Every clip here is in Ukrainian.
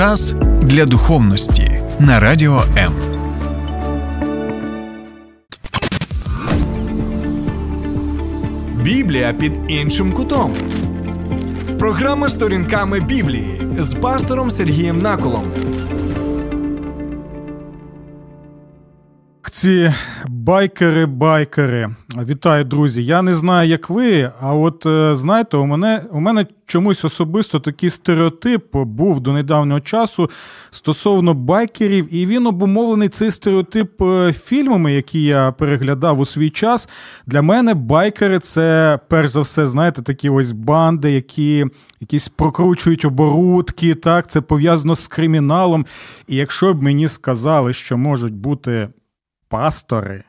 Час для духовності на радіо М. Біблія під іншим кутом. Програма сторінками Біблії з пастором Сергієм Наколом. Ці байкери-байкери. Вітаю, друзі. Я не знаю, як ви, а от е, знаєте, у мене у мене чомусь особисто такий стереотип був до недавнього часу стосовно байкерів, і він обумовлений цей стереотип е, фільмами, які я переглядав у свій час. Для мене байкери це перш за все, знаєте, такі ось банди, які якісь прокручують оборудки. Так, це пов'язано з криміналом. І якщо б мені сказали, що можуть бути пастори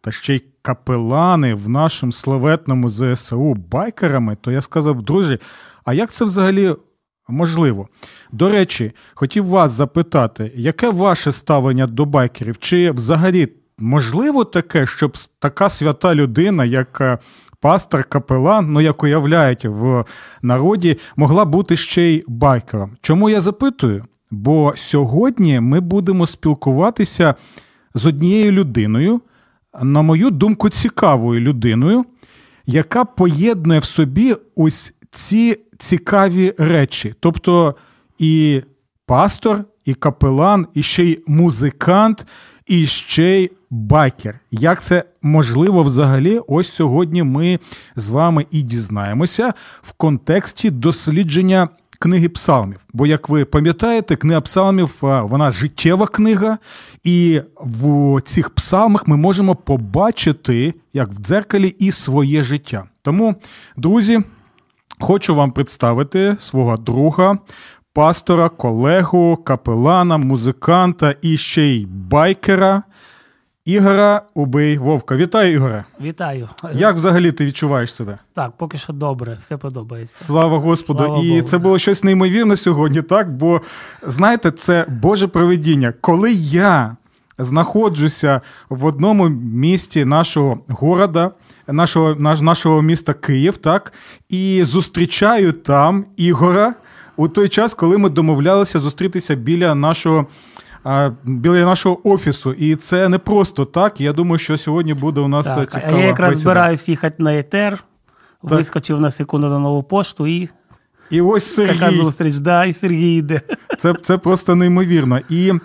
та ще й капелани в нашому славетному ЗСУ байкерами, то я сказав, друзі, а як це взагалі можливо? До речі, хотів вас запитати, яке ваше ставлення до байкерів? Чи взагалі можливо таке, щоб така свята людина, як е, пастор капелан, ну як уявляють в народі, могла бути ще й байкером? Чому я запитую? Бо сьогодні ми будемо спілкуватися з однією людиною, на мою думку, цікавою людиною, яка поєднує в собі ось ці цікаві речі. Тобто і пастор, і капелан, і ще й музикант, і ще й байкер. Як це можливо взагалі? Ось сьогодні ми з вами і дізнаємося в контексті дослідження книги псалмів. Бо, як ви пам'ятаєте, книга псалмів вона життєва книга, і в цих псалмах ми можемо побачити, як в дзеркалі, і своє життя. Тому, друзі, хочу вам представити свого друга. Пастора, колегу, капелана, музиканта і ще й байкера Ігора Убий Вовка. Вітаю, Ігоре. Вітаю. Як взагалі ти відчуваєш себе? Так, поки що добре, все подобається. Слава Господу! Слава і Богу. це було щось неймовірне сьогодні, так? Бо знаєте, це Боже проведіння. Коли я знаходжуся в одному місті нашого города, нашого, наш, нашого міста Київ, так, і зустрічаю там Ігора у той час, коли ми домовлялися зустрітися біля нашого. А, Біля нашого офісу, і це не просто так. Я думаю, що сьогодні буде у нас Так, цікава а я якраз бесіда. збираюсь їхати на етер, вискочив на секунду на нову пошту і І ось Сергій. така зустріч. Да, і Сергій йде. Це, це просто неймовірно. І е,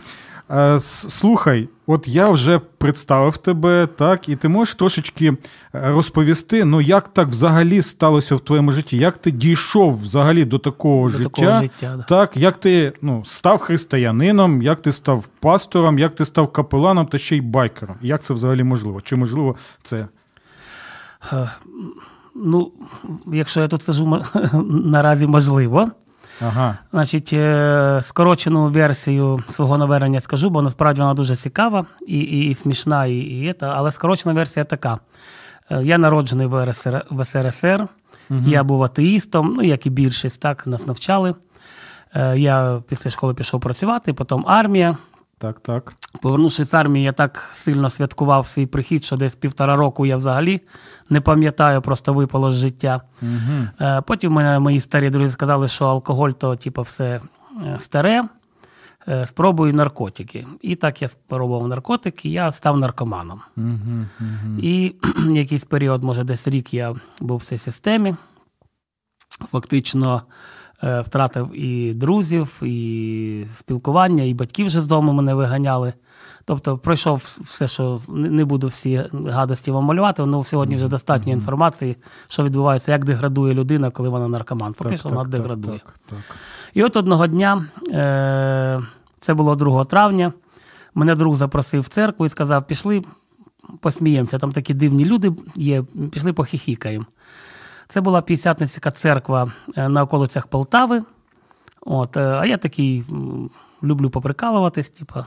слухай, от я вже представив тебе, так, і ти можеш трошечки е, розповісти, ну як так взагалі сталося в твоєму житті? Як ти дійшов взагалі до такого До життя? такого життя, да. Так, як ти ну, став християнином, як ти став пастором, як ти став капеланом та ще й байкером? Як це взагалі можливо? Чи можливо це? Ну, якщо я тут кажу, наразі можливо. Ага. Значить, е, скорочену версію свого навернення скажу, бо насправді вона дуже цікава і, і, і смішна, і, і ета, але скорочена версія така. Е, Я народжений в РСР, в СРСР, я був атеїстом, ну, як і більшість, так, нас навчали. Е, Я після школи пішов працювати, потім армія. Так, так. Повернувшись з армії, я так сильно святкував свій прихід, що десь півтора року я взагалі не пам'ятаю, просто випало з життя. Е, Потім мене мої старі друзі сказали, що алкоголь то типу, все е, старе. Е, Спробую наркотики. І так я спробував наркотики, я став наркоманом. І якийсь період, може, десь рік я був в цій системі. Фактично втратив і друзів, і спілкування, і батьків вже з дому мене виганяли. Тобто пройшов все, що не буду всі гадості вам малювати, але сьогодні вже достатньо інформації, що відбувається, як деградує людина, коли вона наркоман. Фактично вона деградує. Так, так. І от одного дня, е, це було 2 травня, мене друг запросив в церкву і сказав: пішли, посміємося. Там такі дивні люди є, пішли похихікаємо. Це була П'ятдесятницька церква е, на околицях Полтави. От, е, а я такий люблю поприкалуватись, типу.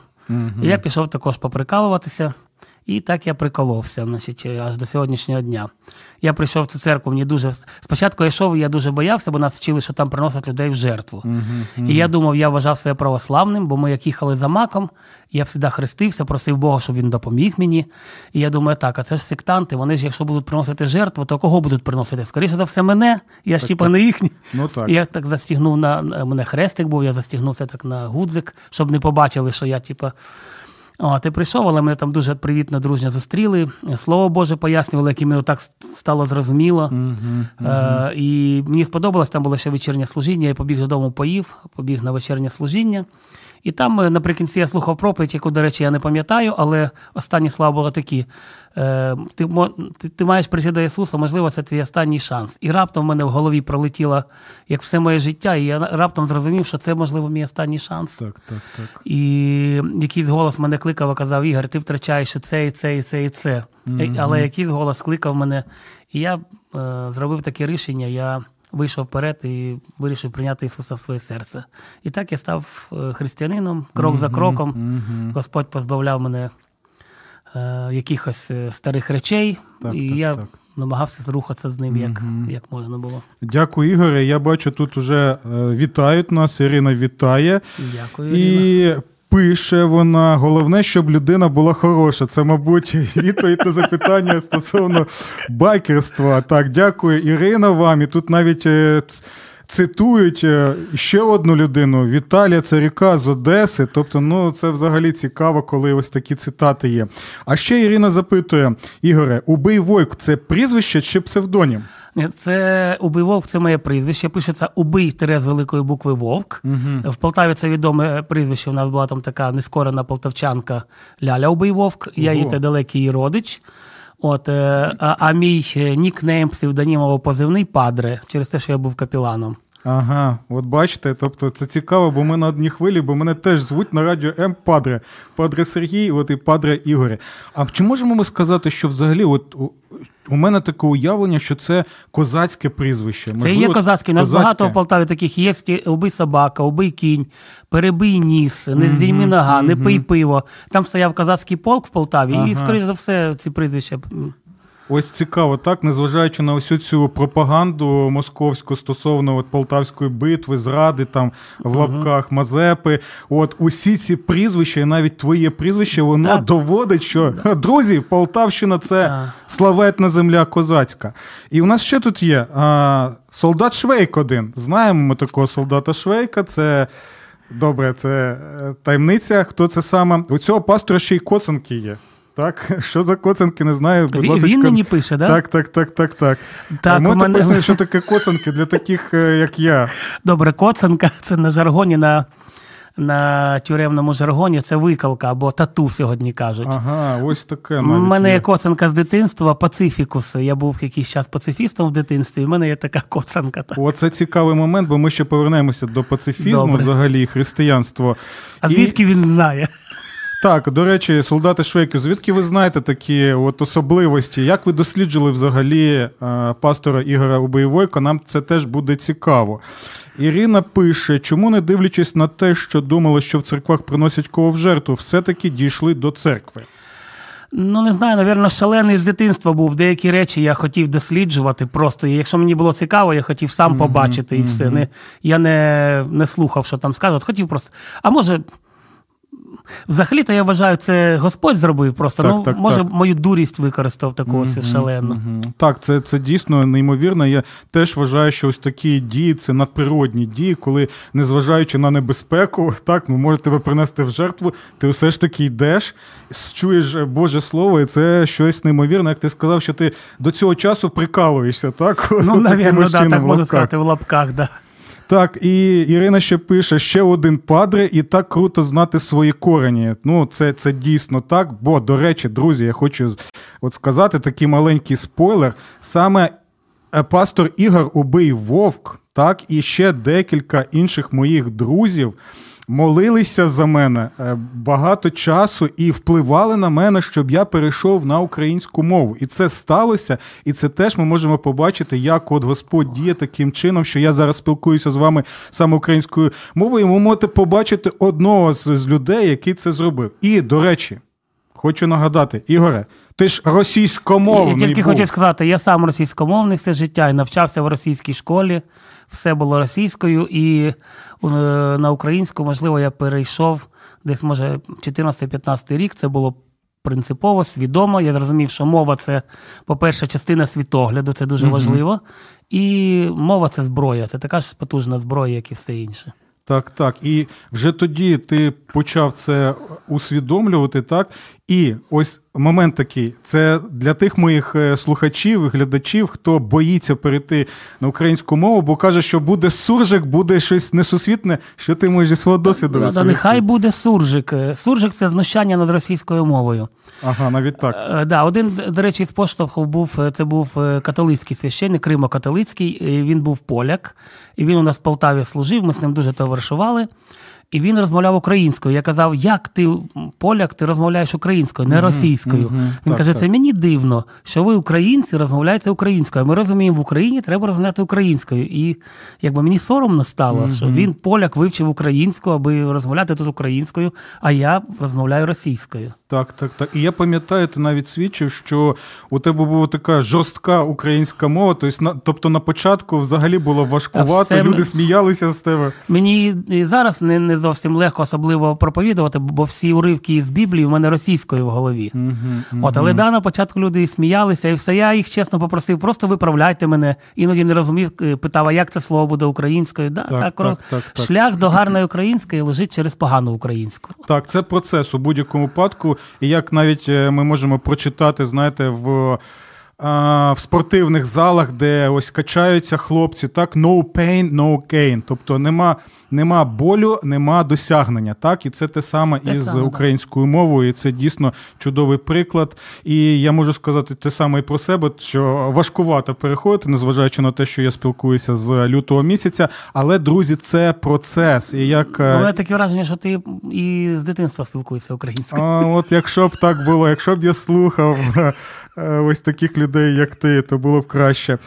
І я пішов також поприкалуватися. І так я приколовся, значить, аж до сьогоднішнього дня. Я прийшов в цю церкву, мені дуже. Спочатку я йшов, я дуже боявся, бо нас вчили, що там приносять людей в жертву. І я думав, я вважав себе православним, бо ми як їхали за маком, я завжди хрестився, просив Бога, щоб він допоміг мені. І я думаю, так, а це ж сектанти, вони ж, якщо будуть приносити жертву, то кого будуть приносити? Скоріше за все, мене. Я ж типа не їхній. Ну так. Я так застігнув на на- мене хрестик був, я застігнувся так на гудзик, щоб не побачили, що я, типа. О, ти прийшов, але мене там дуже привітно, дружня зустріли. Слово Боже пояснювали, яке мені так стало зрозуміло. Е, і мені сподобалось, там було ще вечірнє служіння. Я побіг додому, поїв, побіг на вечірнє служіння. І там е, наприкінці я слухав проповідь, яку, до речі, я не пам'ятаю, але останні слова були такі: е, ти, ти, ти маєш прийти до Ісуса, можливо, це твій останній шанс. І раптом в мене в голові пролетіло як все моє життя, і я раптом зрозумів, що це, можливо, мій останній шанс. Так, так, так. І якийсь голос мене кликав і казав: Ігор, ти втрачаєш і це, і це, і це, і це. Е, Але якийсь голос кликав мене. І я е, зробив таке рішення. Я вийшов вперед і вирішив прийняти Ісуса в своє серце. І так я став е, християнином, крок за кроком. Господь позбавляв мене е, якихось е, старих речей, Так, і так, я так. намагався рухатися з ним, як, як можна було. Дякую, Ігоре. Я бачу, тут уже е, вітають нас. Ірина вітає. Дякую. Ірина. Пише вона: головне, щоб людина була хороша. Це, мабуть, відповідь на запитання стосовно байкерства. Так, дякую, Ірина, вам. І тут навіть е, цитують е, ще одну людину: Віталія Царюка з Одеси. Тобто, ну це взагалі цікаво, коли ось такі цитати є. А ще Ірина запитує: Ігоре, убий Войк це прізвище чи псевдонім? Це убий вовк, це моє прізвище. Пишеться убий тире з великої букви Вовк. В Полтаві це відоме прізвище. У нас була там така нескорена полтавчанка Ляля Убий Вовк. Я її та далекий її родич. От, е, а, мій е, нікнейм псевдонім позивний падре через те, що я був капіланом. Ага, от бачите, тобто це цікаво, бо ми на одній хвилі, бо мене теж звуть на радіо М Падре. Падре Сергій, от і Падре Ігоре. А чи можемо ми сказати, що взагалі, от у, мене таке уявлення, що це козацьке прізвище? Це і є козацький. У нас багато в Полтаві таких є. Убий собака, убий кінь, перебий ніс, не здійми нога, не пий пиво. Там стояв козацький полк в Полтаві, Ага. і, скоріш за все, ці прізвища. Ось цікаво, так, незважаючи на всю цю пропаганду московську стосовно от, полтавської битви, зради там в лапках Мазепи. От усі ці прізвища, і навіть твоє прізвище, воно Так. доводить, що «Ха, друзі, Полтавщина це Так. славетна земля козацька. І у нас ще тут є а, солдат Швейк один. Знаємо ми такого солдата Швейка. Це. Добре, це е, таємниця. Хто це саме? У цього пастора ще й коцанки є. Так, що за коцанки, не знаю. Будь Він, ласка, він мені пише, да? так, так, так, так, так. Так, а можете мене- пояснити, що таке коцанки для таких, е, як я. Добре, коцанка це на жаргоні, на, на тюремному жаргоні це викалка або тату сьогодні кажуть. Ага, ось таке. У мене є. є коцанка з дитинства, пацифікус. Я був якийсь час пацифістом в дитинстві, і в мене є така коцанка. та. Оце цікавий момент, бо ми ще повернемося до пацифізму, Добре. взагалі, християнство. А І- звідки він знає? Так, до речі, солдати Швейки, звідки ви знаєте такі от особливості? Як ви досліджили взагалі е, пастора Ігора Убоєвойка? Нам це теж буде цікаво. Ірина пише, чому не дивлячись на те, що думали, що в церквах приносять кого в жертву, все-таки дійшли до церкви. Ну, не знаю, напевно, шалений з дитинства був. Деякі речі я хотів досліджувати просто. Якщо мені було цікаво, я хотів сам побачити і все. Не, я не, не слухав, що там скажуть. Хотів просто. А може. Взагалі-то я вважаю, це Господь зробив просто. Так, ну, так, може, так. мою дурість використав таку mm шалену. Мгм. Так, це, це дійсно неймовірно. Я теж вважаю, що ось такі дії це надприродні дії, коли, незважаючи на небезпеку, так, ну, може тебе принести в жертву, ти все ж таки йдеш, чуєш Боже Слово, і це щось неймовірне. Як ти сказав, що ти до цього часу прикалуєшся, так? Ну, навірно, да, так можна сказати, в лапках, да. Так, і Ірина ще пише: ще один падре, і так круто знати свої корені. Ну, це, це дійсно так. Бо, до речі, друзі, я хочу от сказати такий маленький спойлер. Саме е, пастор Ігор Убий Вовк, так, і ще декілька інших моїх друзів. Молилися за мене е, багато часу і впливали на мене, щоб я перейшов на українську мову. І це сталося, і це теж ми можемо побачити, як от Господь діє таким чином, що я зараз спілкуюся з вами саме українською мовою. І ви можете побачити одного з, людей, який це зробив. І до речі, хочу хочу нагадати, Ігоре, ти ж російськомовний Я тільки був. хочу сказати, я сам російськомовний все життя і навчався в російській школі, все було російською, і е, на українську, можливо, я перейшов десь, може, 14-15 рік. Це було принципово, свідомо. Я зрозумів, що мова це, по-перше, частина світогляду, це дуже важливо. І мова це зброя, це така ж потужна зброя, як і все інше. Так, так. І вже тоді ти почав це усвідомлювати, так? І ось момент такий: це для тих моїх е, слухачів і глядачів, хто боїться перейти на українську мову, бо каже, що буде суржик, буде щось несусвітне, що ти можеш зі свого досвіду розповісти. нехай буде суржик. Е, Суржик це знущання над російською мовою. Ага, навіть так. Е, Да, один, до речі, з поштовхів був це був католицький священник, Римо-католицький. е, Він був поляк, і він у нас в Полтаві служив. Ми з ним дуже товаришували. І він розмовляв українською. Я казав, як ти, поляк, ти розмовляєш українською, не російською. Він Так, каже, так. це мені дивно, що ви, українці, розмовляєте українською. Ми розуміємо, в Україні треба розмовляти українською. І якби мені соромно стало, що він поляк вивчив українську, аби розмовляти тут українською, а я розмовляю російською. Так, так, так. І я пам'ятаю, ти навіть свідчив, що у тебе була така жорстка українська мова. Тобто, на, тобто на початку взагалі було важкувато, все люди сміялися з тебе. Мені і зараз не, не зовсім легко особливо проповідувати, бо всі уривки з Біблії в мене російською в голові. От, але да, на початку люди і сміялися, і все. Я їх чесно попросив, просто виправляйте мене. Іноді не розумів, е, питав, а як це слово буде українською. Да, Так, так, так, так. Шлях до гарної української лежить через погану українську. Так, це процес у будь-якому випадку. І як навіть е, ми можемо прочитати, знаєте, в. А, В спортивних залах, де ось качаються хлопці, так no pain, no gain. Тобто нема, нема болю, нема досягнення. Так, і це те саме Те із саме, українською мовою. І це дійсно чудовий приклад. І я можу сказати те саме і про себе, що важкувато переходити, незважаючи на те, що я спілкуюся з лютого місяця. Але друзі, це процес. І як мене таке враження, що ти і з дитинства спілкуєшся українською. а, от якщо б так було, якщо б я слухав е, ось таких людей, як ти, то було б краще.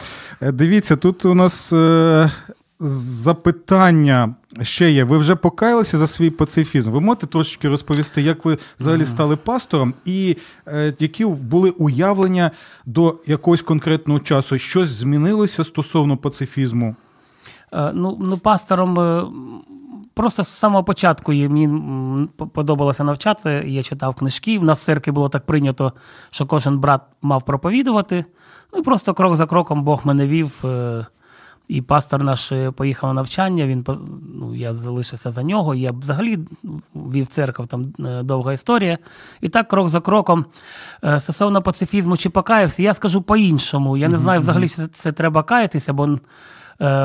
Е, Дивіться, тут у нас е, запитання ще є. Ви вже покаялися за свій пацифізм. Ви можете трошечки розповісти, як ви взагалі стали пастором, і е, які були уявлення до якогось конкретного часу? Щось змінилося стосовно пацифізму? Е, Ну, ну пастором. Просто з самого початку мені подобалося навчатися. Я читав книжки. В нас в церкві було так прийнято, що кожен брат мав проповідувати. Ну і просто крок за кроком Бог мене вів. е, І пастор наш е, поїхав на навчання. Він ну, я залишився за нього. Я взагалі вів церкву, там е, довга історія. І так, крок за кроком. Стосовно пацифізму чи покаявся, я скажу по-іншому. Я не знаю взагалі, чи це, треба каятися, бо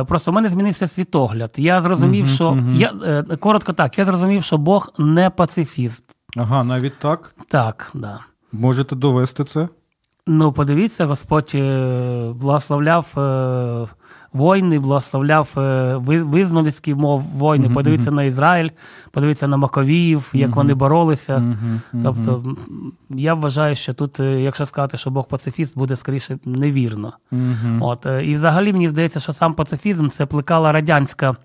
просто в мене змінився світогляд. Я зрозумів, що я е, коротко так, я зрозумів, що Бог не пацифіст. Ага, навіть так. Так, да. Можете довести це? Ну, подивіться, Господь е, благословляв е, війни, благословляв е, мов війни. Подивіться на Ізраїль, подивіться на Маковіїв, як вони боролися. Тобто, я вважаю, що тут, е, якщо сказати, що Бог пацифіст, буде скоріше невірно. От, е, і взагалі мені здається, що сам пацифізм це плекала радянська.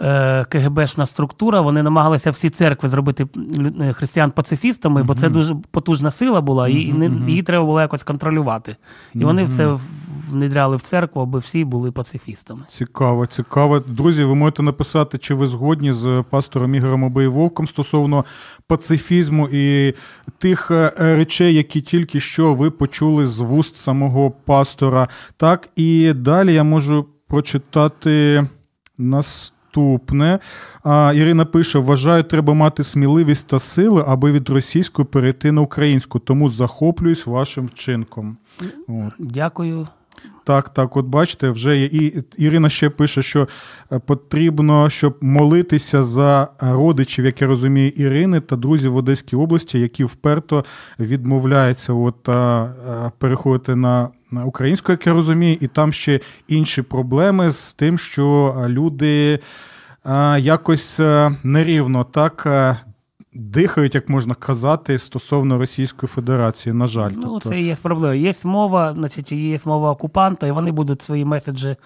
Е, КГБшна структура, вони намагалися всі церкви зробити е, християн пацифістами, бо це дуже потужна сила була, і її треба було якось контролювати. І вони в це внедряли в церкву, аби всі були пацифістами. Цікаво, цікаво. Друзі, ви можете написати, чи ви згодні з пастором Ігорем Обоєвовком стосовно пацифізму і тих е, речей, які тільки що ви почули з вуст самого пастора. Так, і далі я можу прочитати наступне. А, Ірина пише: вважаю, треба мати сміливість та сили, аби від російської перейти на українську, тому захоплююсь вашим вчинком. От. Дякую. Так, так, от бачите, вже є. І Ірина ще пише, що е, потрібно, щоб молитися за родичів, як я розумію, Ірини та друзів в Одеській області, які вперто відмовляються от, а, а, переходити на, на українську, як я розумію, і там ще інші проблеми з тим, що люди а, якось а, нерівно так. Дихають, як можна казати, стосовно Російської Федерації, на жаль. Ну, Тобто- це є проблема. Є мова, значить, є мова окупанта, і вони будуть свої меседжі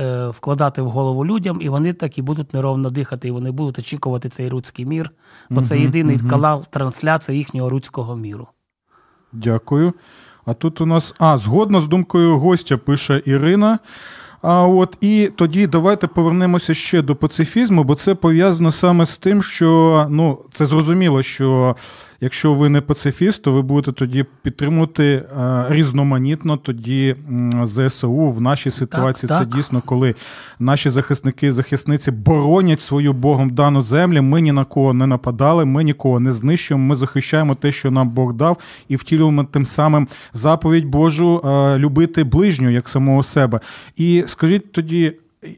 е, вкладати в голову людям, і вони так і будуть неровно дихати, і вони будуть очікувати цей руський мір, бо це єдиний канал трансляції їхнього руського міру. Дякую. А тут у нас. А, згодно з думкою гостя, пише Ірина. А от і тоді давайте повернемося ще до пацифізму, бо це пов'язано саме з тим, що ну це зрозуміло, що якщо ви не пацифіст, то ви будете тоді підтримувати е, різноманітно тоді ЗСУ в нашій ситуації. Так, це так. дійсно, коли наші захисники і захисниці боронять свою Богом дану землю. Ми ні на кого не нападали, ми нікого не знищуємо. Ми захищаємо те, що нам Бог дав, і втілюємо тим самим заповідь Божу е, любити ближнього як самого себе. І скажіть тоді,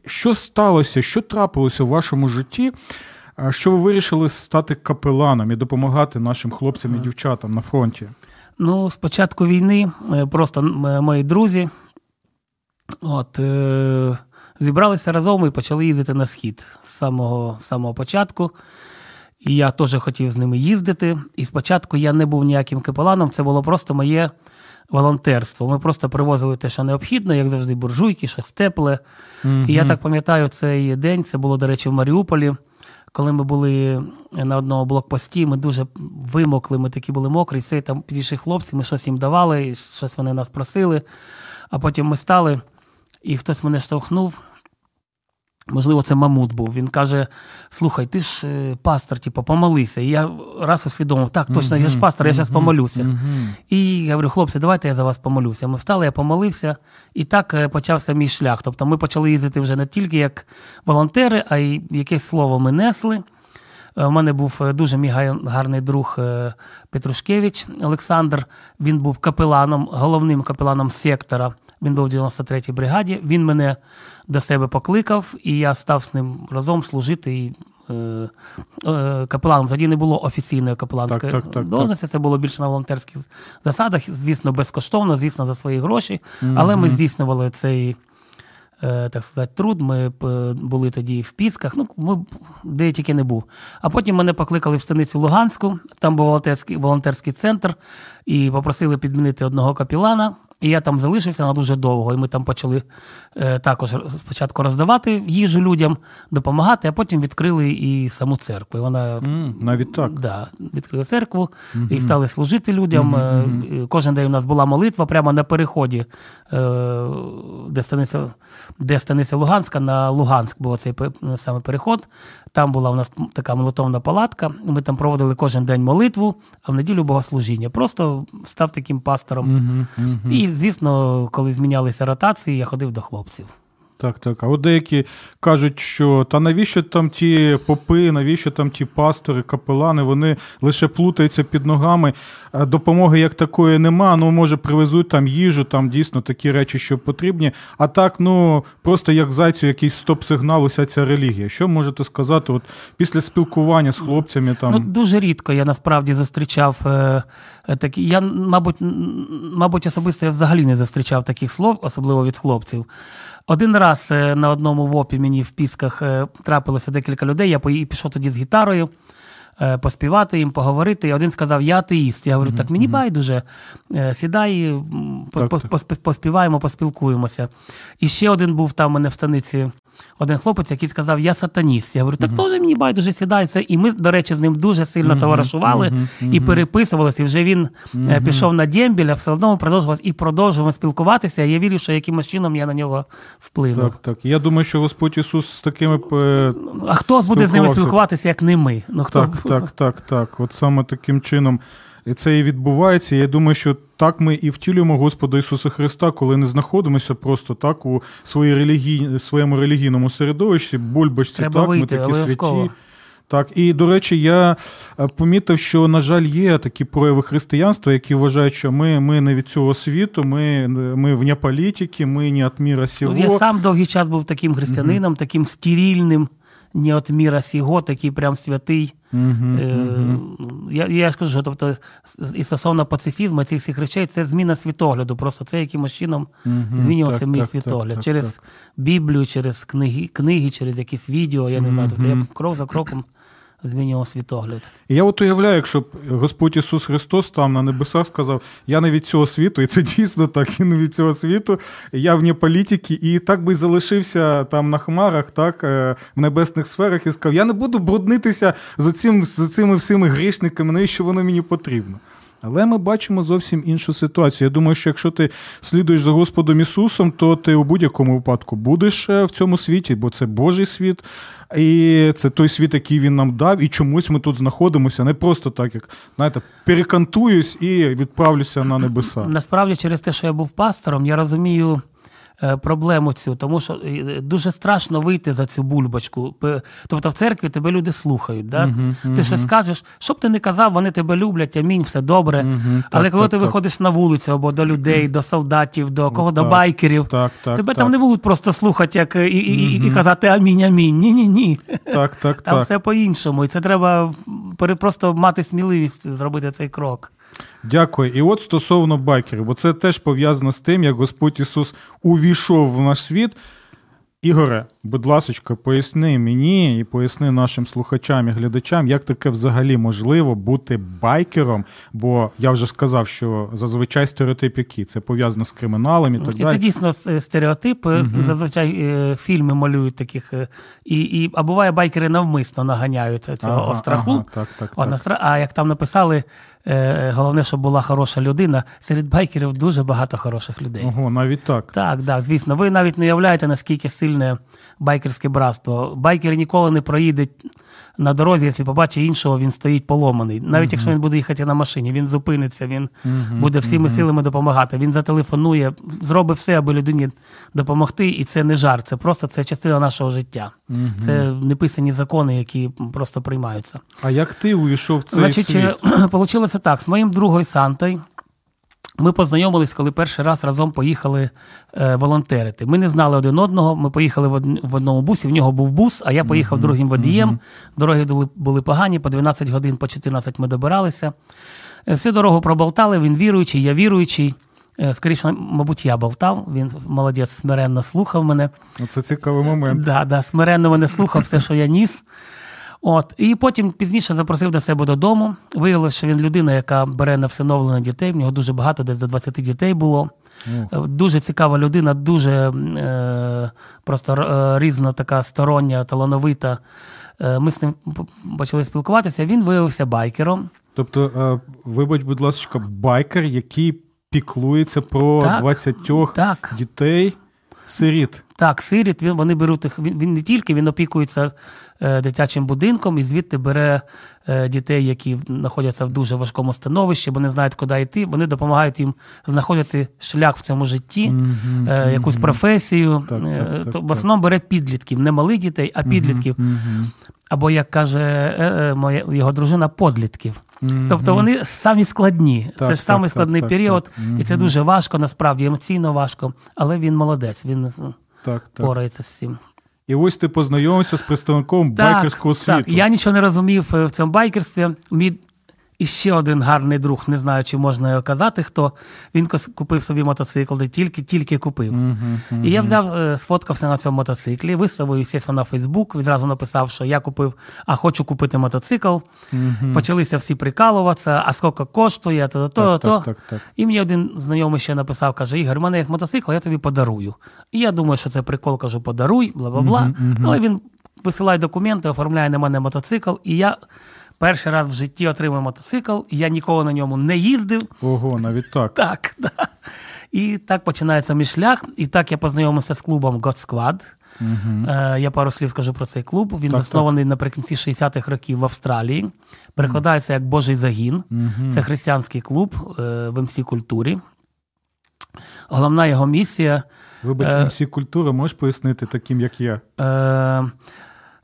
що сталося, що трапилося в вашому житті? Е, Що ви вирішили стати капеланом і допомагати нашим хлопцям і дівчатам на фронті? Ну, з початку війни е, просто е, мої друзі от, е, зібралися разом і почали їздити на схід з самого, з самого початку. І я теж хотів з ними їздити. І спочатку я не був ніяким капеланом, це було просто моє волонтерство. Ми просто привозили те, що необхідно, як завжди, буржуйки, щось тепле. І я так пам'ятаю цей день, це було, до речі, в Маріуполі. Коли ми були на одному блокпості, ми дуже вимокли, ми такі були мокрі, все, там підійшли хлопці, ми щось їм давали, щось вони нас просили. А потім ми стали, і хтось мене штовхнув. Можливо, це Мамут був. Він каже: слухай, ти ж е, пастор, типу, помолися. І я раз усвідомив, так, точно, я ж пастор, я зараз помолюся. І я говорю, хлопці, давайте я за вас помолюся. Ми встали, я помолився, і так е, почався мій шлях. Тобто ми почали їздити вже не тільки як волонтери, а й якесь слово ми несли. У мене був е, дуже мій гарний друг е, Петрушкевич Олександр. Він був капеланом, головним капеланом сектора. Він був в 93-й бригаді. Він мене до себе покликав, і я став з ним разом служити. І, е, е, капеланом. Тоді не було офіційної капеланської должності. Це було більше на волонтерських засадах. Звісно, безкоштовно, звісно, за свої гроші. Але ми здійснювали цей е, так сказати, труд. Ми були тоді в Пісках, ну, ми, де я тільки не був. А потім мене покликали в станицю Луганську, там був волонтерський, волонтерський центр, і попросили підмінити одного капілана. І я там залишився на дуже довго. І ми там почали також спочатку роздавати їжу людям, допомагати, а потім відкрили і саму церкву. І вона М, навіть так. Да, відкрили церкву і стали служити людям. Е, і Кожен день у нас була молитва прямо на переході, е, де станиця, де станиця Луганська, на Луганськ був цей саме переход. Там була у нас така молитовна палатка. Ми там проводили кожен день молитву, а в неділю богослужіння. Просто став таким пастором. І, звісно, коли змінялися ротації, я ходив до хлопців. possível. Так, так. А от деякі кажуть, що та навіщо там ті попи, навіщо там ті пастори, капелани, вони лише плутаються під ногами. Допомоги як такої нема. Ну, може, привезуть там їжу, там дійсно такі речі, що потрібні. А так, ну просто як зайцю, якийсь стоп-сигнал, уся ця релігія. Що можете сказати, от після спілкування з хлопцями там. Ну, дуже рідко я насправді зустрічав е, е, такі. Я, мабуть, мабуть, особисто я взагалі не зустрічав таких слов, особливо від хлопців. Один раз е, на одному вопі мені в Пісках е, трапилося декілька людей. Я пішов тоді з гітарою. е, Поспівати їм, поговорити. І один сказав, я атеїст. Я говорю, так мені байдуже, сідай, поспіваємо, поспілкуємося. І ще один був там у мене в станиці один хлопець, який сказав, я сатаніст. Я говорю, так теж мені байдуже сідай. І ми, до речі, з ним дуже сильно товаришували і переписувалися. І вже він е, пішов на дембіль, а все одно ми продовжували і продовжуємо спілкуватися. Я вірю, що якимось чином я на нього вплинув. Так, так. Я думаю, що Господь Ісус з такими е, А хто буде з ними спілкуватися, як не ми? Ну, хто... Так, так, так, так. От саме таким чином і це і відбувається. Я думаю, що так ми і втілюємо Господа Ісуса Христа, коли не знаходимося просто так у своїй релігій... своєму релігійному середовищі, бульбашці, Треба так, ми такі обов'язково. святі. Так, і до речі, я е, помітив, що, на жаль, є такі прояви християнства, які вважають, що ми, ми не від цього світу, ми, ми вне політики, ми не від міра сього. Я сам довгий час був таким християнином, таким стерильним, не от міра сього, такий прям святий. Е, Я, я скажу, що, тобто, і стосовно пацифізму цих всіх речей, це зміна світогляду. Просто це якимось чином змінювався Так, мій так, світогляд. так, через. Біблію, через книги, книги, через якісь відео, я не знаю. Тобто я крок за кроком змінював світогляд. І я от уявляю, якщо б Господь Ісус Христос там на небесах сказав, я не від цього світу, і це дійсно так, і не від цього світу, я вне політики, і так би залишився там на хмарах, так, е, в небесних сферах, і сказав, я не буду бруднитися з, оцим, з цими всіми грішниками, навіщо воно мені потрібно. Але ми бачимо зовсім іншу ситуацію. Я думаю, що якщо ти слідуєш за Господом Ісусом, то ти у будь-якому випадку будеш е, в цьому світі, бо це Божий світ, і це той світ, який він нам дав, і чомусь ми тут знаходимося не просто так, як знаєте, перекантуюсь і відправлюся на небеса. Насправді, через те, що я був пастором, я розумію. Е, Проблему цю, тому що е, дуже страшно вийти за цю бульбочку. Тобто в церкві тебе люди слухають. Да? Ти щось скажеш, що б ти не казав, вони тебе люблять, амінь, все добре. Але Так, коли так, ти так. виходиш на вулицю або до людей, до солдатів, до кого до байкерів, так, так, тебе так. там не будуть просто слухати як, і, і, і, і казати амінь, амінь. Ні, ні, ні. Так, так, Там так. все по-іншому. І це треба просто мати сміливість зробити цей крок. Дякую. І от стосовно байкерів, бо це теж пов'язано з тим, як Господь Ісус увійшов в наш світ. Ігоре, будь ласочка, поясни мені і поясни нашим слухачам і глядачам, як таке взагалі можливо бути байкером. Бо я вже сказав, що зазвичай стереотип який це пов'язано з криміналом і так І це дійсно с- стереотип. Зазвичай е, фільми малюють таких. е, І, і, а буває, байкери навмисно наганяють цього Ага, страху. ага, так, так, так. А як там написали, е, головне, щоб була хороша людина. Серед байкерів дуже багато хороших людей. Ого, навіть так. Так, так, звісно. Ви навіть не уявляєте, наскільки сильне байкерське братство. Байкер ніколи не проїде на дорозі, якщо побачить іншого, він стоїть поломаний. Навіть якщо він буде їхати на машині, він зупиниться, він буде всіми силами допомагати. Він зателефонує, зробить все, аби людині допомогти. І це не жарт, це просто це частина нашого життя. Це неписані закони, які просто приймаються. А як ти увійшов в цей Значить, світ? вийшло так: з моїм другою Сантою. Ми познайомились, коли перший раз разом поїхали е, волонтерити. Ми не знали один одного. Ми поїхали в, од- в одному бусі. В нього був бус, а я поїхав другим водієм. Дороги були, були погані, по 12 годин, по 14 ми добиралися. Е, Всю дорогу проболтали. Він віруючий, я віруючий. Е, Скоріше, мабуть, я болтав. Він молодець, смиренно слухав мене. Це цікавий момент. Да, да, смиренно мене слухав все, що я ніс. От. І потім пізніше запросив до себе додому. Виявилося, що він людина, яка бере на всиновлення дітей. В нього дуже багато, десь до 20 дітей було. Е, Дуже цікава людина, дуже е, просто е, різна, така стороння, талановита. Е, ми з ним почали спілкуватися. Він виявився байкером. Тобто, е, вибач, будь ласка, байкер, який піклується про Так, 20 так. дітей, сиріт. Так, сиріт, він, вони беруть їх, він, він не тільки він опікується е, дитячим будинком і звідти бере е, дітей, які знаходяться в дуже важкому становищі, бо не знають, куди йти. Вони допомагають їм знаходити шлях в цьому житті, е, якусь професію. Так, Е, так, так, то в основному бере підлітків, не малих дітей, а підлітків. Або, як каже е, е, моя його дружина, подлітків. Тобто вони самі складні. Так, це ж так, самий складний так, період, так. і це дуже важко, насправді емоційно важко. Але він молодець, він Так, так. порається з цим. І ось ти познайомився з представником байкерського світу. Так, я нічого не розумів е, в цьому байкерстві. Мій і ще один гарний друг, не знаю, чи можна його казати, хто він купив собі мотоцикл, де тільки тільки купив. І я взяв, е, сфоткався на цьому мотоциклі, виставив, звісно, на Фейсбук, відразу написав, що я купив, а хочу купити мотоцикл. Почалися всі прикалуватися, а скільки коштує, то, то, то. так, так, так. І мені один знайомий ще написав, каже: Ігор, у мене є мотоцикл, я тобі подарую. І я думаю, що це прикол, кажу, подаруй, бла бла бла. Але він висилає документи, оформляє на мене мотоцикл, і я перший раз в житті отримав мотоцикл, і я ніколи на ньому не їздив. Ого, навіть так. Так, да. І так починається мій шлях. І так я познайомився з клубом God Squad. Е, я пару слів скажу про цей клуб. Він Так, заснований наприкінці 60-х років в Австралії. Перекладається як Божий загін. Це християнський клуб е, в МС культурі. Головна його місія. Вибач, Е, всі культури можеш пояснити таким, як я. Е,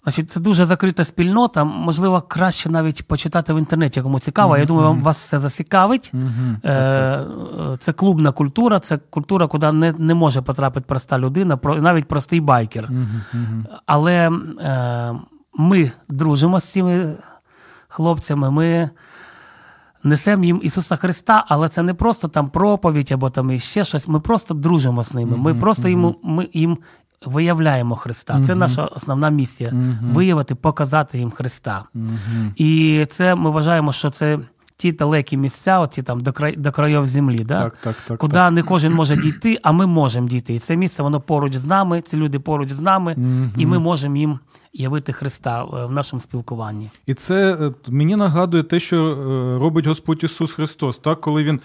значить, це дуже закрита спільнота. Можливо, краще навіть почитати в інтернеті, кому цікаво. Я думаю, вам вас це зацікавить. Е, е, це клубна культура, це культура, куди не, не може потрапити проста людина, про- навіть простий байкер. Але е, ми дружимо з цими хлопцями. Ми несемо їм Ісуса Христа, але це не просто там проповідь або там іще щось. Ми просто дружимо з ними. Ми просто їм, ми їм виявляємо Христа. Це наша основна місія виявити, показати їм Христа. І це ми вважаємо, що це ті далекі місця, оці там до край до країв землі, да? Так, так, так, куди так. не кожен може дійти, а ми можемо дійти. І це місце воно поруч з нами, ці люди поруч з нами, і ми можемо їм явити Христа е, в нашому спілкуванні. І це е, мені нагадує те, що е, робить Господь Ісус Христос, так, коли Він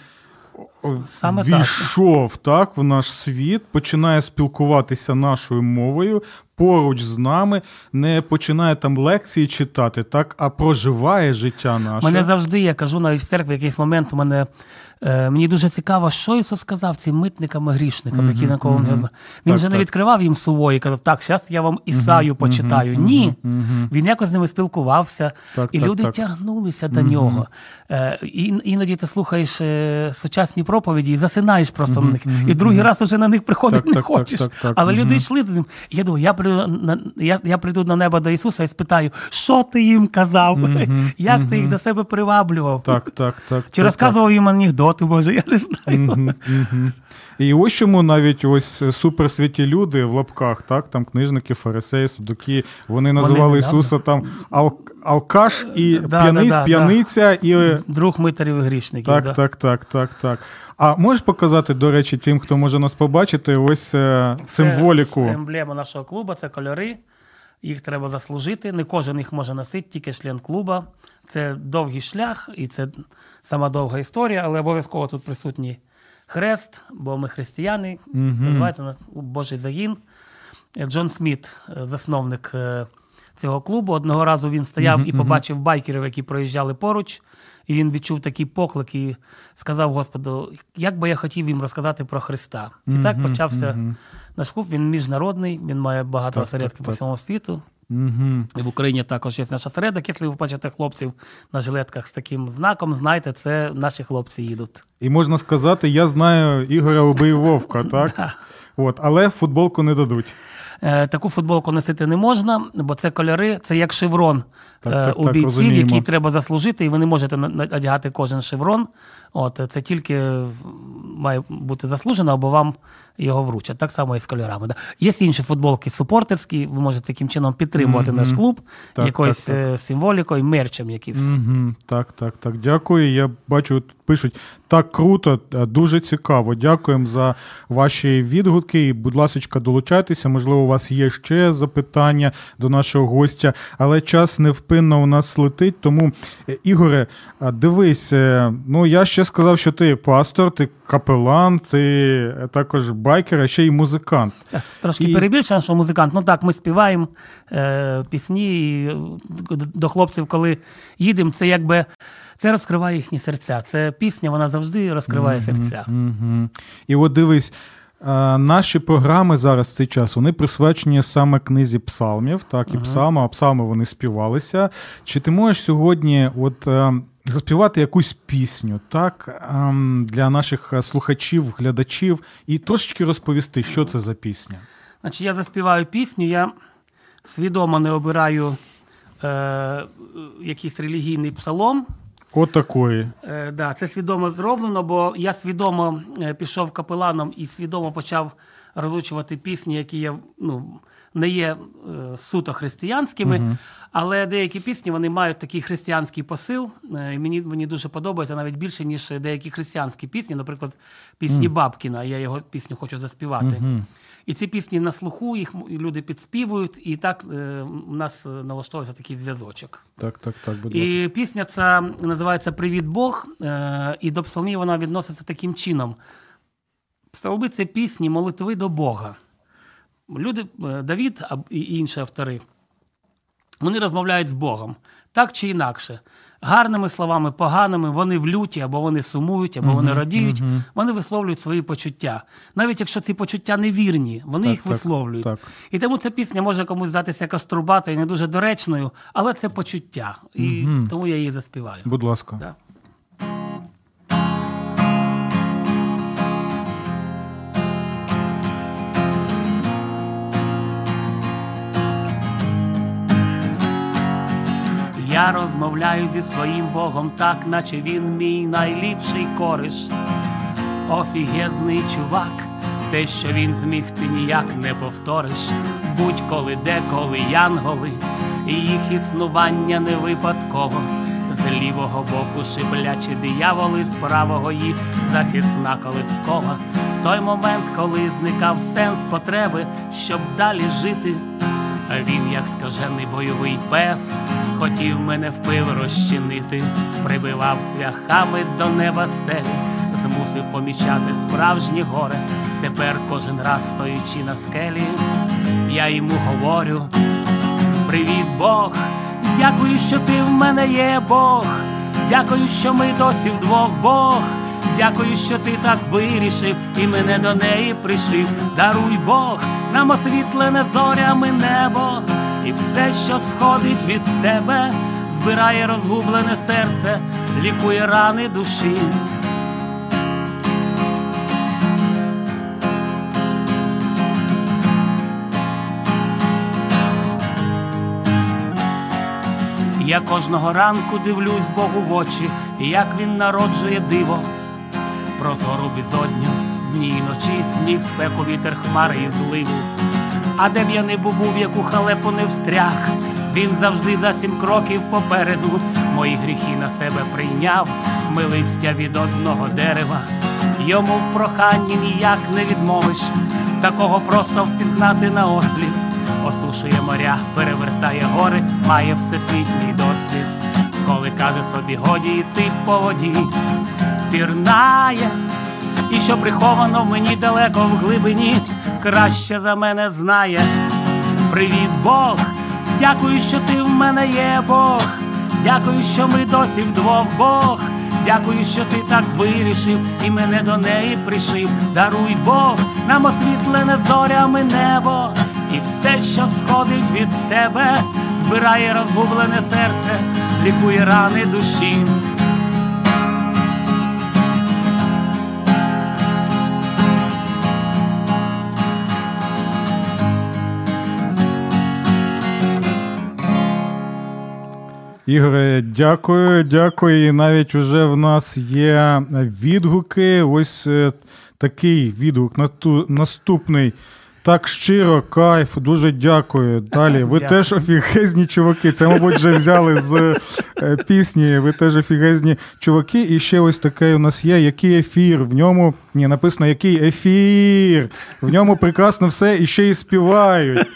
Саме так. війшов так, в наш світ, починає спілкуватися нашою мовою поруч з нами, не починає там лекції читати, так, а проживає життя наше. Мене завжди, я кажу навіть в церкві, в якийсь момент у мене. Е, Мені дуже цікаво, що Ісус сказав цим митникам і грішникам, які на кого не знав. Він Так, же не так. відкривав їм сувої і казав, так, зараз я вам Ісаю почитаю. Ні. Він якось з ними спілкувався, Так, і так, люди так. тягнулися до нього. Е, іноді ти слухаєш е, сучасні проповіді і засинаєш просто на них. І другий раз уже на них приходити не хочеш. так, так. Але люди йшли за ним. Я думаю, я прийду на я, я прийду на небо до Ісуса і спитаю, що ти їм казав, як ти їх до себе приваблював. Так, так, так. Чи розказував їм анекдоти, може, я не знаю. Мгм, мгм. І ось чому навіть ось суперсвяті люди в лапках, так, там книжники, фарисеї, садуки, вони називали недавно. Ісуса там ал- алкаш і Да, п'яниць, да, да, п'яниця, і е, Друг митарів і грішників. так, да. так, так, так, так. А можеш показати, до речі, тим, хто може нас побачити, ось е, Це символіку. Емблема нашого клубу це кольори. Їх треба заслужити. Не кожен їх може носити, тільки член клуба. Це довгий шлях і це сама довга історія, але обов'язково тут присутній хрест, бо ми християни. Називається нас Божий загін. Е, Джон Сміт, е, засновник е, цього клубу. Одного разу він стояв і побачив байкерів, які проїжджали поруч. І він відчув такий поклик і сказав Господу, як би я хотів їм розказати про Христа. І так почався наш клуб. Він міжнародний, він має багато осередків по всьому світу. Угу. І в Україні також є наш осередок. Якщо ви бачите хлопців на жилетках з таким знаком, знайте, це наші хлопці їдуть. І можна сказати, я знаю Ігоря Убий Вовка, так? От, але футболку не дадуть. Е, Таку футболку носити не можна, бо це кольори, це як шеврон Так, е, так, у бійців, розуміємо. який треба заслужити, і ви не можете одягати кожен шеврон. От це тільки е, має бути заслужено, або вам його вручать. Так само і з кольорами. Да. Є інші футболки супортерські, ви можете таким чином підтримувати наш клуб Так, якоюсь так, так. е, символікою, мерчем якимсь. Угу, так, так, так. Дякую. Я бачу, тут пишуть так круто, е, дуже цікаво. Дякуємо за ваші відгуки. І, будь ласка, долучайтеся. Можливо, у вас є ще запитання до нашого гостя, але час невпинно у нас летить. Тому, е, Ігоре, дивись, ну я ще сказав, що ти пастор, ти капелан, ти е, також байкер, а ще й музикант. Трошки І- перебільшено, що музикант. Ну так, ми співаємо е, пісні і е, до хлопців, коли їдемо, це якби це розкриває їхні серця. Це пісня, вона завжди розкриває серця. Угу. І от дивись, е, наші програми зараз в цей час вони присвячені саме книзі псалмів, так, і псалми, а псалми вони співалися. Чи ти можеш сьогодні от, е, заспівати якусь пісню, так, ем, для наших е, слухачів, глядачів, і трошечки розповісти, що це за пісня? Значить, я заспіваю пісню, я свідомо не обираю е, якийсь релігійний псалом. От такої. Е, да, це свідомо зроблено, бо я свідомо е, пішов капеланом і свідомо почав розучувати пісні, які є, ну, не є е, суто християнськими, але деякі пісні вони мають такий християнський посил. Е, і мені, мені дуже подобається навіть більше, ніж деякі християнські пісні, наприклад, пісні Бабкіна. Я його пісню хочу заспівати. І ці пісні на слуху, їх люди підспівують, і так е, у нас налаштовується такий зв'язочок. Так, так, так, будь ласка. І пісня ця називається Привіт Бог, е, і до псалмів вона відноситься таким чином. Псалми це пісні, молитви до Бога. Люди, е, Давід і інші автори, вони розмовляють з Богом так чи інакше. Гарними словами, поганими, вони в люті, або вони сумують, або вони радіють, вони висловлюють свої почуття. Навіть якщо ці почуття невірні, вони Так, їх так, висловлюють. так. І тому ця пісня може комусь здатися каструбатою, не дуже доречною, але це почуття. І тому я її заспіваю. Будь ласка. Да. Я розмовляю зі своїм Богом так, наче він мій найліпший кориш. Офігезний чувак, те, що він зміг, ти ніяк не повториш. Будь-коли, деколи янголи, і їх існування не випадково. з лівого боку шиплячі дияволи, з правого їх захисна колискова. В той момент, коли зникав сенс потреби, щоб далі жити. А він, як скажений бойовий пес, хотів мене в пил розчинити, прибивав цвяхами до неба стелі, змусив помічати справжні горе. Тепер кожен раз стоячи на скелі, я йому говорю: Привіт, Бог! Дякую, що ти в мене є Бог. Дякую, що ми досі вдвох Бог. Дякую, що ти так вирішив і мене до неї пришив. Даруй Бог, нам освітлене зорями небо, і все, що сходить від тебе, збирає розгублене серце, лікує рани душі. Я кожного ранку дивлюсь Богу в очі, як він народжує диво. Прозору безодню, дні й ночі, сніг, спеку, вітер, хмари і зливу. А де б я не був, в яку халепу не встряг, він завжди за сім кроків попереду. Мої гріхи на себе прийняв, ми листя від одного дерева. Йому в проханні ніяк не відмовиш, такого просто впізнати на осліп осушує моря, перевертає гори, має всесвітній досвід. Коли каже собі, годі йти по воді, пірнає, і що приховано мені далеко в глибині, краще за мене знає. Привіт, Бог! Дякую, що ти в мене є Бог. Дякую, що ми досі вдвох Бог. Дякую, що ти так вирішив і мене до неї пришив. Даруй Бог, нам освітлене зорями небо. І все, що сходить від тебе, збирає розгублене серце, лікує рани душі. Ігоре, дякую, дякую. І навіть вже в нас є відгуки. Ось е, такий відгук на ту, наступний. Так щиро, кайф, дуже дякую. Далі. Ви Дякую. теж офігезні чуваки. Це, мабуть, вже взяли з е, пісні. Ви теж офігезні чуваки. І ще ось таке у нас є. Який ефір? В ньому ні, написано, який ефір. В ньому прекрасно все і ще й співають.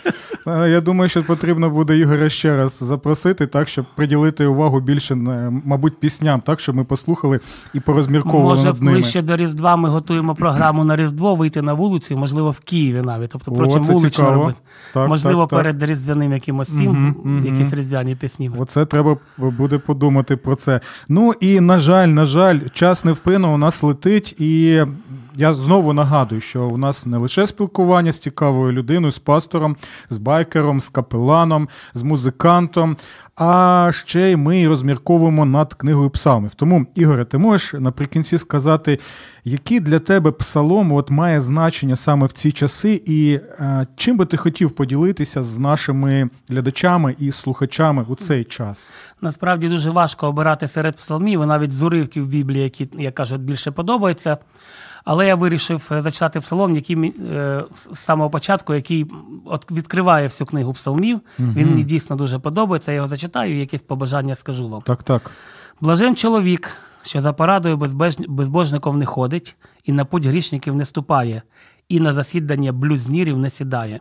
Е, Я думаю, що потрібно буде Ігоря ще раз запросити, так, щоб приділити увагу більше, е, мабуть, пісням, так, щоб ми послухали і порозмірковували Може, над ними. ближче до Різдва ми готуємо програму на Різдво, вийти на вулицю, можливо, в Києві навіть. Тобто, це вулично робити. Так, можливо, так, так. перед різдвяним якимось цим, Мгм, мгм. якісь різдвяні пісні. Оце треба буде подумати про це. Ну і на жаль, на жаль, час невпинно у нас летить, і я знову нагадую, що у нас не лише спілкування з цікавою людиною, з пастором, з байкером, з капеланом, з музикантом, а ще й ми розмірковуємо над книгою псалмів. Тому, Ігоре, ти можеш наприкінці сказати, який для тебе псалом от має значення саме в ці часи, і е, чим би ти хотів поділитися з нашими глядачами і слухачами у цей час? Насправді дуже важко обирати серед псалмів, і навіть з уривків Біблії, які, як кажуть, більше подобаються. Але я вирішив е, зачитати псалом, який е, з самого початку, який відкриває всю книгу псалмів. Він мені дійсно дуже подобається. Я його зачитаю, і якісь побажання скажу вам. Так, так. Блажен чоловік, що за порадою безбеж- безбожників не ходить, і на путь грішників не ступає, і на засідання блюзнірів не сідає.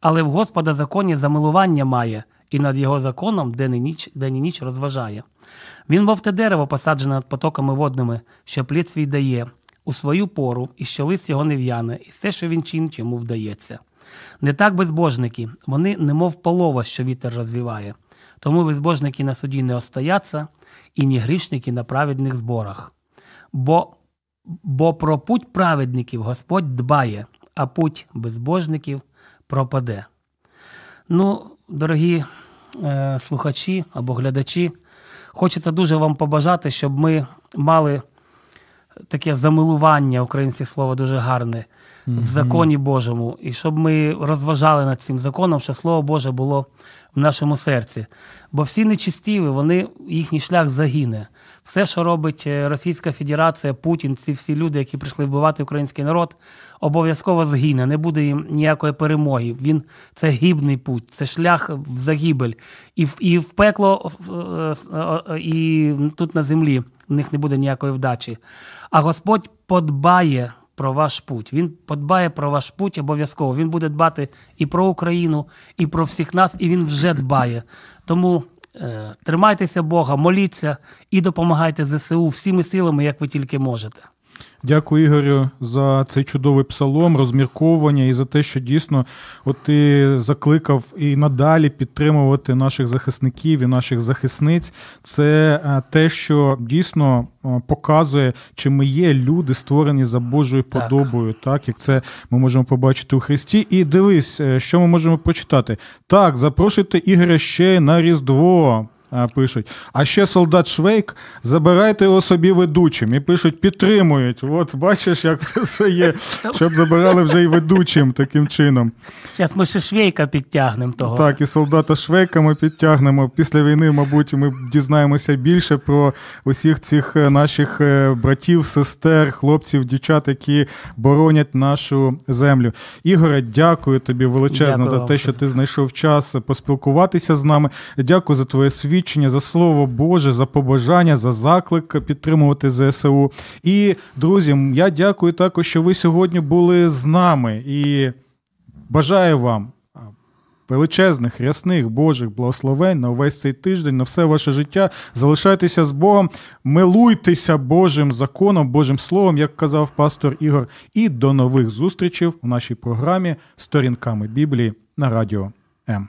Але в Господа законі замилування має, і над його законом день і ніч, день і ніч розважає. Він мов те дерево, посаджене над потоками водними, що плід свій дає, у свою пору, і що лист його не в'яне, і все, що він чинить, йому вдається. Не так безбожники, вони немов полова, що вітер розвіває. Тому безбожники на суді не остаяться, і ні грішники на праведних зборах. Бо, бо про путь праведників Господь дбає, а путь безбожників пропаде. Ну, дорогі е, слухачі або глядачі, хочеться дуже вам побажати, щоб ми мали таке замилування, українське слово дуже гарне, в законі Божому, і щоб ми розважали над цим законом, що Слово Боже було в нашому серці. Бо всі нечистіві, вони, їхній шлях загине. Все, що робить е, Російська Федерація, Путін, ці всі люди, які прийшли вбивати український народ, обов'язково згине. Не буде їм ніякої перемоги. Він це гібний путь, це шлях в загибель. І в, і в пекло, е, е, і тут на землі в них не буде ніякої вдачі. А Господь подбає про ваш путь. Він подбає про ваш путь обов'язково. Він буде дбати і про Україну, і про всіх нас, і він вже дбає. Тому е, тримайтеся Бога, моліться і допомагайте ЗСУ всіми силами, як ви тільки можете. Дякую, Ігорю, за цей чудовий псалом, розмірковування і за те, що дійсно от ти закликав і надалі підтримувати наших захисників і наших захисниць. Це е, те, що дійсно е, показує, чи ми є люди, створені за Божою Так. подобою, так як це ми можемо побачити у Христі. І дивись, е, що ми можемо прочитати. Так, запрошуйте Ігоря ще на Різдво. А, Пишуть, а ще солдат Швейк, забирайте його собі ведучим. І пишуть, підтримують. От бачиш, як це все є, щоб забирали вже і ведучим таким чином. Зараз ми ще швейка підтягнемо того. Так, і солдата Швейка ми підтягнемо. Після війни, мабуть, ми дізнаємося більше про усіх цих е, наших е, братів, сестер, хлопців, дівчат, які боронять нашу землю. Ігоре, дякую тобі величезно Дякую за те, що ти знайшов час поспілкуватися з нами. Дякую за твоє свідчення, за слово Боже, за побажання, за заклик підтримувати ЗСУ. І друзі, я дякую також, що ви сьогодні були з нами. І бажаю вам величезних, рясних Божих благословень на увесь цей тиждень, на все ваше життя. Залишайтеся з Богом, милуйтеся Божим законом, Божим Словом, як казав пастор Ігор. І до нових зустрічей у нашій програмі Сторінками Біблії на радіо М.